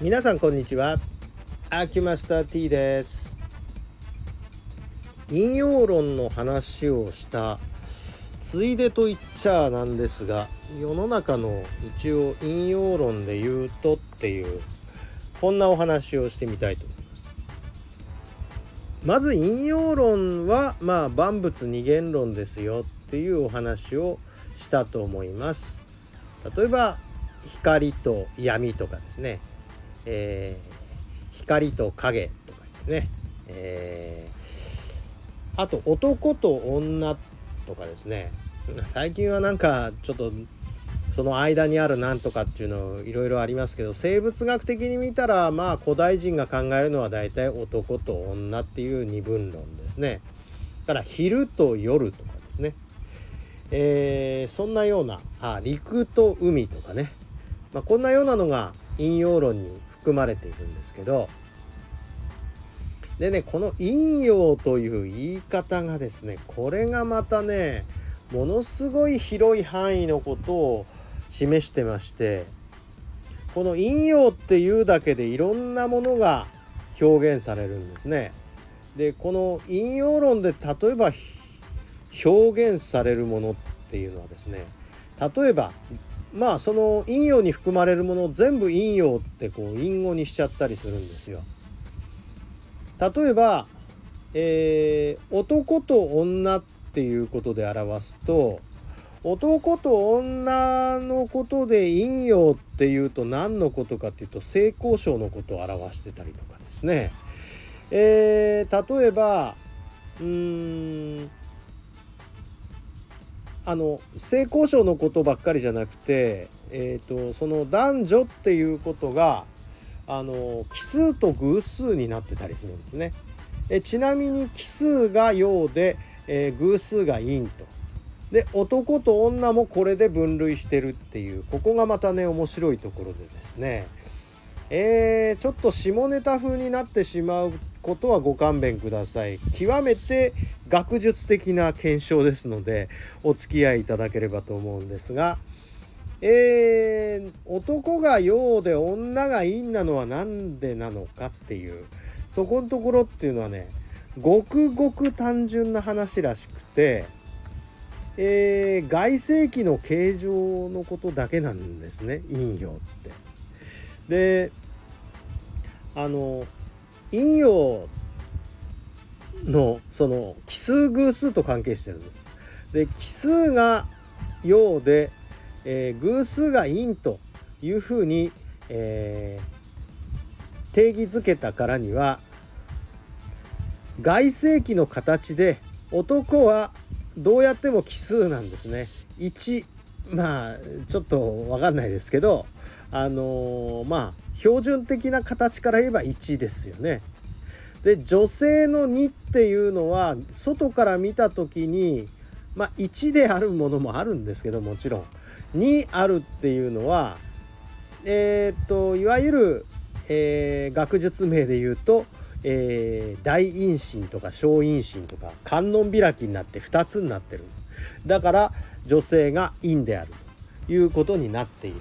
皆さんこんにちは。アキュマスター T です。引用論の話をしたついでと言っちゃなんですが世の中の一応引用論で言うとっていうこんなお話をしてみたいと思います。まず引用論はまあ万物二元論ですよっていうお話をしたと思います。例えば光と闇とかですね、えー、光と影とかですね、えー、あと男と女とかですね最近はなんかちょっとその間にあるなんとかっていうのいろいろありますけど生物学的に見たらまあ古代人が考えるのは大体男と女っていう二分論ですね。だから昼と夜とかですね。えー、そんなようなあ陸と海とかね、まあ、こんなようなのが引用論に含まれているんですけどでねこの引用という言い方がですねこれがまたねものすごい広い範囲のことを示してましてこの引用っていうだけでいろんなものが表現されるんですね。でこの引用論で例えば表現されるものっていうのはですね例えばまあその引用に含まれるものを全部引用ってこう隠語にしちゃったりするんですよ。例えば、えー、男と女っていうことで表すと男と女のことで引用っていうと何のことかっていうと性交渉のことを表してたりとかですね。えー、例えばうーんあの性交渉のことばっかりじゃなくて、えーと、その男女っていうことがあの奇数と偶数になってたりするんですね。えちなみに奇数が陽で、えー、偶数が陰と。で男と女もこれで分類してるっていうここがまたね面白いところでですねえー、ちょっと下ネタ風になってしまうことはご勘弁ください極めて学術的な検証ですのでお付き合いいただければと思うんですがえー、男が陽で女が陰なのは何でなのかっていうそこのところっていうのはねごくごく単純な話らしくて、えー、外世紀の形状のことだけなんですね陰陽って。であの陰陽のその奇数偶数と関係してるんです。で奇数が陽で、えー、偶数が陰というふうに、えー、定義づけたからには外世紀の形で男はどうやっても奇数なんですね。1まあちょっと分かんないですけどあのー、まあ標準的な形から言えば1ですよね。で女性の2っていうのは外から見た時にまあ1であるものもあるんですけどもちろん。2あるっていうのはえー、っといわゆる、えー、学術名で言うと、えー、大陰唇とか小陰唇とか観音開きになって2つになってる。だから女性が陰であるということになっている。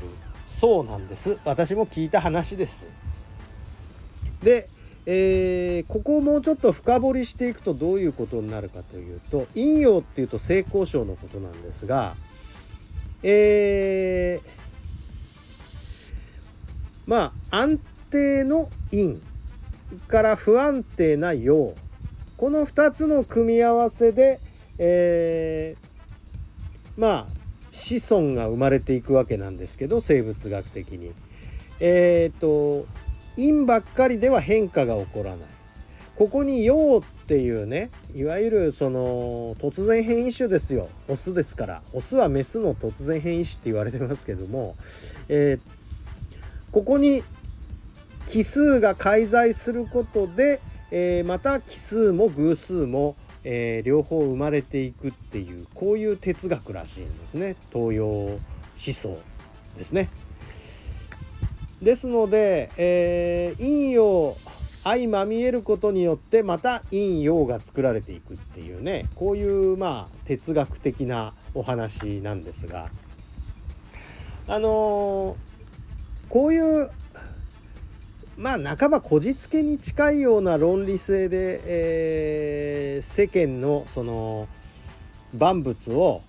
そうなんです。私も聞いた話です。で、えー、ここをもうちょっと深掘りしていくとどういうことになるかというと陰陽っていうと性交渉のことなんですがえー、まあ安定の陰から不安定な陽この2つの組み合わせで、えー、まあ子孫が生まれていくわけなんですけど生物学的に。えっ、ー、と陰ばっかりでは変化が起こらない。ここに陽っていうねいわゆるその突然変異種ですよオスですからオスはメスの突然変異種って言われてますけども、えー、ここに奇数が介在することで、えー、また奇数も偶数もえー、両方生まれていくっていうこういう哲学らしいんですね東洋思想ですね。ですので、えー、陰陽相まみえることによってまた陰陽が作られていくっていうねこういうまあ哲学的なお話なんですがあのー、こういうまあ半ばこじつけに近いような論理性で、えー、世間のその万物を、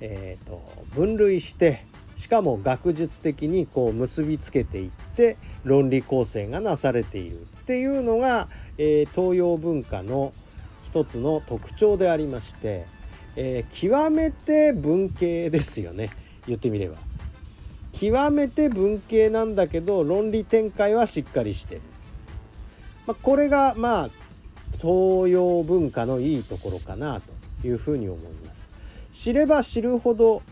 えーと、分類してしかも学術的にこう結びつけていって論理構成がなされているっていうのが、えー、東洋文化の一つの特徴でありまして、えー、極めて文系ですよね言ってみれば。極めて文系なんだけど論理展開はしっかりしてる、まあ、これがまあ東洋文化のいいところかなというふうに思います。知れば知るほど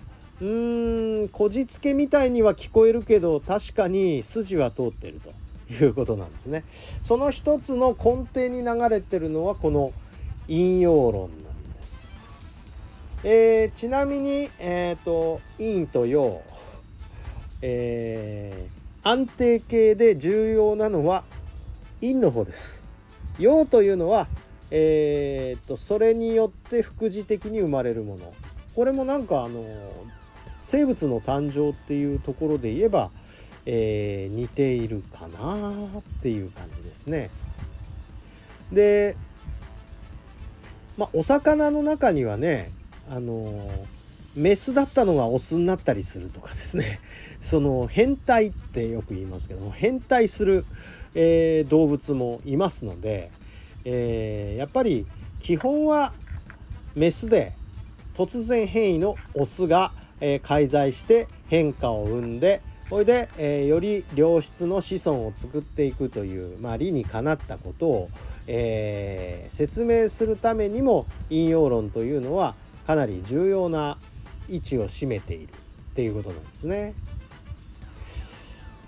うーんこじつけみたいには聞こえるけど確かに筋は通ってるということなんですね。その一つの根底に流れてるのはこの引用論なんです、えー、ちなみにえっ、ー、と陰と陽。えー、安定形で重要なのは陰の方です。陽というのは、えー、とそれによって副次的に生まれるものこれもなんかあの生物の誕生っていうところで言えば、えー、似ているかなっていう感じですね。でまあお魚の中にはねあのメスだったのがオスになったりするとかですね。その変態ってよく言いますけども変態する、えー、動物もいますので、えー、やっぱり基本はメスで突然変異のオスが、えー、介在して変化を生んでそれで、えー、より良質の子孫を作っていくという、まあ、理にかなったことを、えー、説明するためにも引用論というのはかなり重要な位置を占めているっていうことなんですね。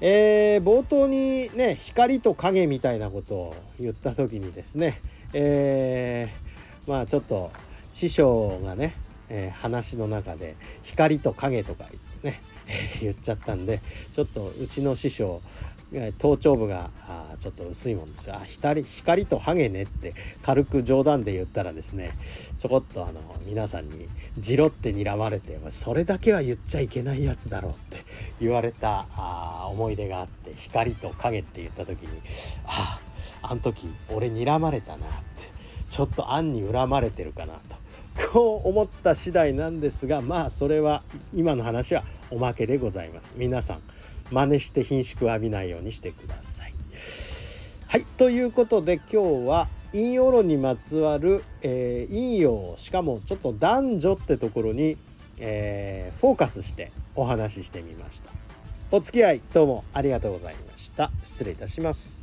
えー、冒頭にね光と影みたいなことを言った時にですね、えー、まあちょっと師匠がね、えー、話の中で光と影とか言ってね言っちゃったんでちょっとうちの師匠頭頂部がちょっと薄いもんです。あ光光とハゲねって軽く冗談で言ったらですねちょこっとあの皆さんにじろって睨まれてそれだけは言っちゃいけないやつだろうって言われたあ思い出があって光と影って言った時にあああの時俺睨まれたなってちょっと暗に恨まれてるかなと。こう思った次第なんですがまあそれは今の話はおまけでございます。皆さん真似して貧縮を浴びないようにしてください。はいということで今日は陰陽論にまつわる、えー、陰陽しかもちょっと男女ってところに、えー、フォーカスしてお話ししてみました。お付き合いどうもありがとうございました。失礼いたします。